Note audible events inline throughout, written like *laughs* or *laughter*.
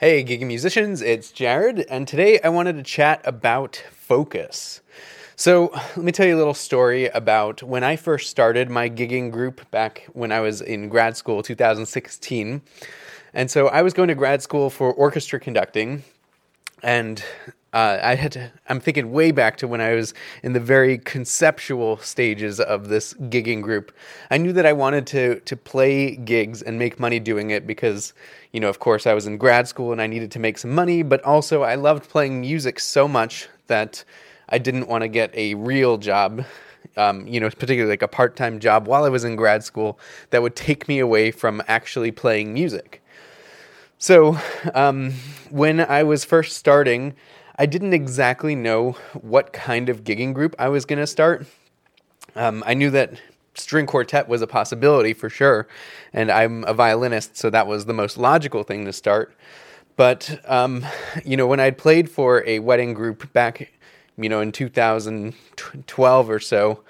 Hey, gigging musicians, it's Jared, and today I wanted to chat about focus. So, let me tell you a little story about when I first started my gigging group back when I was in grad school, 2016. And so I was going to grad school for orchestra conducting, and uh, I had to, I'm thinking way back to when I was in the very conceptual stages of this gigging group. I knew that I wanted to to play gigs and make money doing it because, you know, of course I was in grad school and I needed to make some money, but also I loved playing music so much that I didn't want to get a real job. Um, you know, particularly like a part time job while I was in grad school that would take me away from actually playing music. So, um, when I was first starting, I didn't exactly know what kind of gigging group I was going to start. Um, I knew that string quartet was a possibility for sure, and I'm a violinist, so that was the most logical thing to start. But um, you know, when I'd played for a wedding group back, you know, in 2012 or so,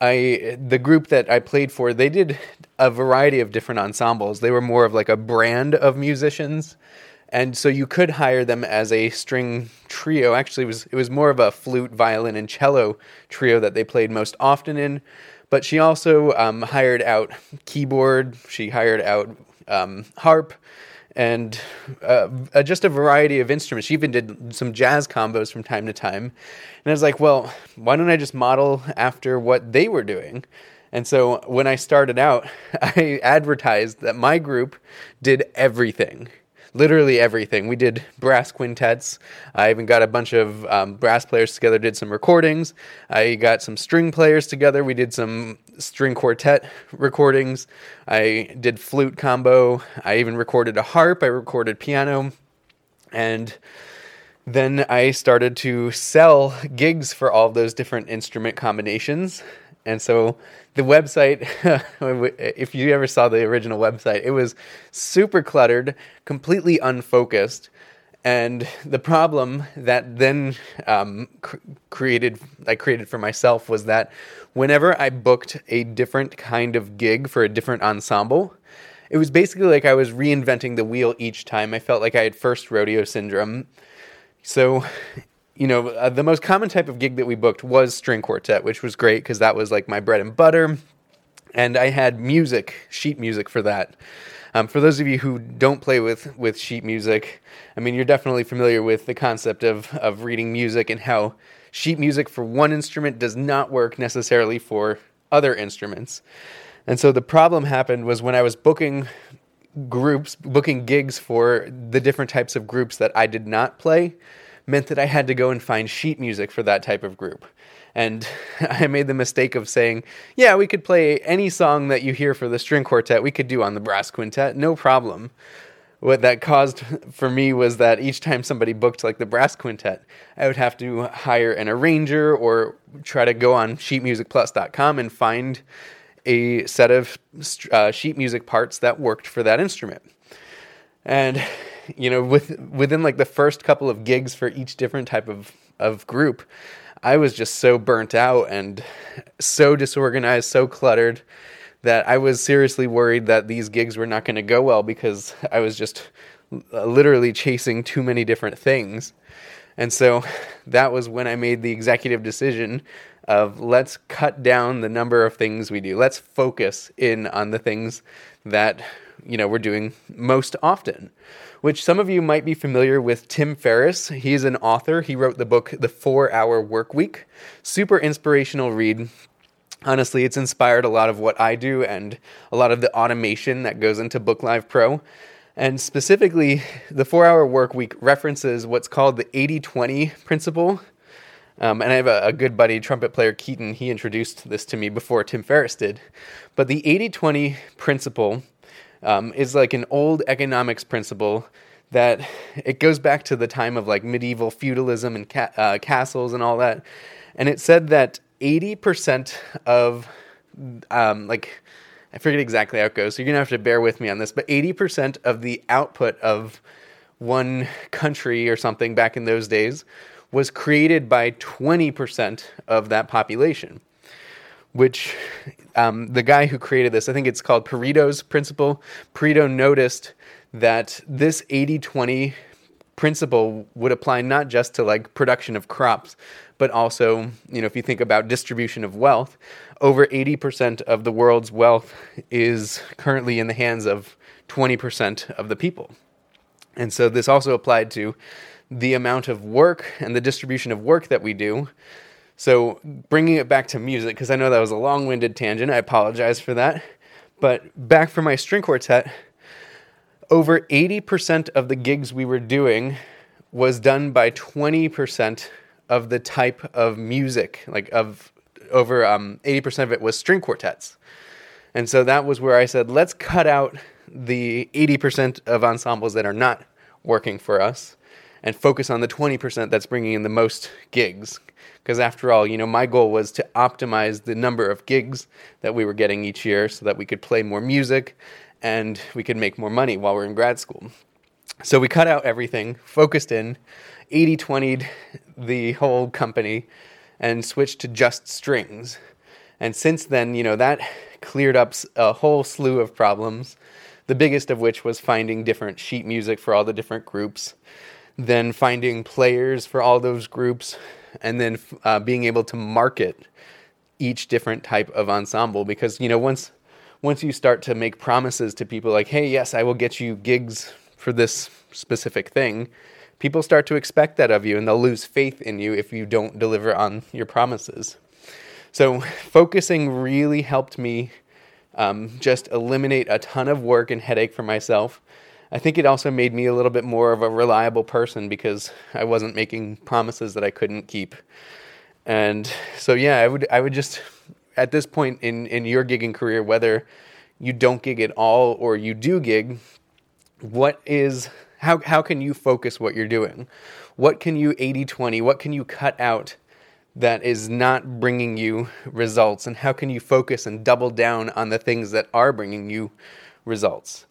I the group that I played for, they did a variety of different ensembles. They were more of like a brand of musicians and so you could hire them as a string trio. Actually, it was it was more of a flute, violin, and cello trio that they played most often in. But she also um, hired out keyboard. She hired out um, harp and uh, uh, just a variety of instruments. She even did some jazz combos from time to time. And I was like, well, why don't I just model after what they were doing? And so when I started out, *laughs* I advertised that my group did everything literally everything. We did brass quintets. I even got a bunch of um, brass players together, did some recordings. I got some string players together. We did some string quartet recordings. I did flute combo. I even recorded a harp. I recorded piano. And then I started to sell gigs for all those different instrument combinations. And so the website, *laughs* if you ever saw the original website, it was super cluttered, completely unfocused. And the problem that then um, cr- created, I created for myself was that whenever I booked a different kind of gig for a different ensemble, it was basically like I was reinventing the wheel each time. I felt like I had first rodeo syndrome. So you know, uh, the most common type of gig that we booked was string quartet, which was great because that was like my bread and butter. And I had music, sheet music for that. Um, for those of you who don't play with, with sheet music, I mean, you're definitely familiar with the concept of, of reading music and how sheet music for one instrument does not work necessarily for other instruments. And so the problem happened was when I was booking groups, booking gigs for the different types of groups that I did not play meant that I had to go and find sheet music for that type of group. And *laughs* I made the mistake of saying, yeah, we could play any song that you hear for the string quartet, we could do on the brass quintet, no problem. What that caused for me was that each time somebody booked like the brass quintet, I would have to hire an arranger or try to go on sheetmusicplus.com and find a set of uh, sheet music parts that worked for that instrument. And you know, with within like the first couple of gigs for each different type of of group, I was just so burnt out and so disorganized, so cluttered that I was seriously worried that these gigs were not going to go well because I was just literally chasing too many different things. And so that was when I made the executive decision of let's cut down the number of things we do. Let's focus in on the things that you know we're doing most often which some of you might be familiar with Tim Ferriss. He's an author. He wrote the book The 4-Hour Work Week. Super inspirational read. Honestly, it's inspired a lot of what I do and a lot of the automation that goes into Book Live Pro. And specifically, the 4-Hour Work Week references what's called the 80/20 principle. Um, and I have a, a, good buddy, trumpet player Keaton. He introduced this to me before Tim Ferriss did. But the 80 20 principle um, is like an old economics principle that it goes back to the time of like medieval feudalism and ca- uh, castles and all that. And it said that 80% of, um, like, I forget exactly how it goes, so you're gonna have to bear with me on this, but 80% of the output of one country or something back in those days was created by 20% of that population, which um, the guy who created this, I think it's called Pareto's principle. Pareto noticed that this 80 20 principle would apply not just to like production of crops, but also, you know, if you think about distribution of wealth, over 80% of the world's wealth is currently in the hands of 20% of the people. And so this also applied to the amount of work and the distribution of work that we do. So bringing it back to music, because I know that was a long winded tangent, I apologize for that. But back for my string quartet, over 80% of the gigs we were doing was done by 20% of the type of music, like of over um, 80% of it was string quartets. And so that was where I said, let's cut out the 80% of ensembles that are not working for us and focus on the 20% that's bringing in the most gigs. Because after all, you know, my goal was to optimize the number of gigs that we were getting each year so that we could play more music and we could make more money while we're in grad school. So we cut out everything, focused in, 80 20'd the whole company, and switched to just strings. And since then, you know, that cleared up a whole slew of problems, the biggest of which was finding different sheet music for all the different groups, then finding players for all those groups, and then uh, being able to market each different type of ensemble because you know once once you start to make promises to people like, hey, yes, I will get you gigs for this specific thing, people start to expect that of you and they'll lose faith in you if you don't deliver on your promises. So, focusing really helped me um, just eliminate a ton of work and headache for myself. I think it also made me a little bit more of a reliable person because I wasn't making promises that I couldn't keep. And so, yeah, I would I would just at this point in, in your gigging career, whether you don't gig at all or you do gig, what is how how can you focus what you're doing? What can you 80-20? What can you cut out that is not bringing you results and how can you focus and double down on the things that are bringing you results?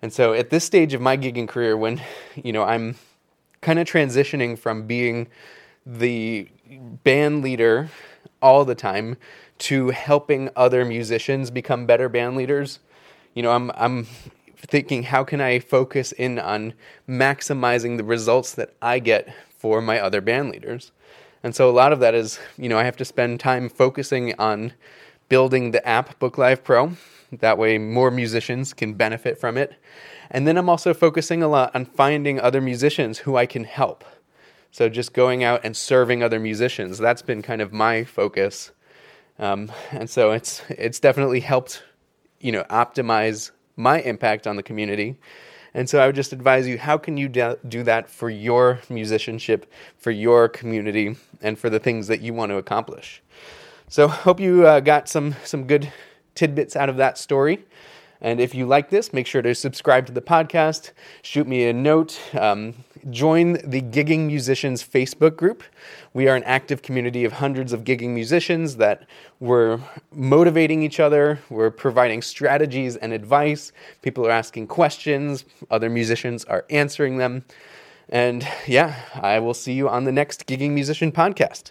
And so at this stage of my gigging career when *laughs* you know I'm kind of transitioning from being the band leader all the time to helping other musicians become better band leaders. You know, I'm I'm thinking how can I focus in on maximizing the results that I get for my other band leaders. And so a lot of that is, you know, I have to spend time focusing on building the app Book Live Pro. That way more musicians can benefit from it. And then I'm also focusing a lot on finding other musicians who I can help. So just going out and serving other musicians, that's been kind of my focus um, and so it's it's definitely helped, you know, optimize my impact on the community. And so I would just advise you how can you do that for your musicianship, for your community, and for the things that you want to accomplish. So *laughs* hope you uh, got some some good tidbits out of that story. And if you like this, make sure to subscribe to the podcast, shoot me a note, um, join the Gigging Musicians Facebook group. We are an active community of hundreds of gigging musicians that we're motivating each other, we're providing strategies and advice. People are asking questions, other musicians are answering them. And yeah, I will see you on the next Gigging Musician podcast.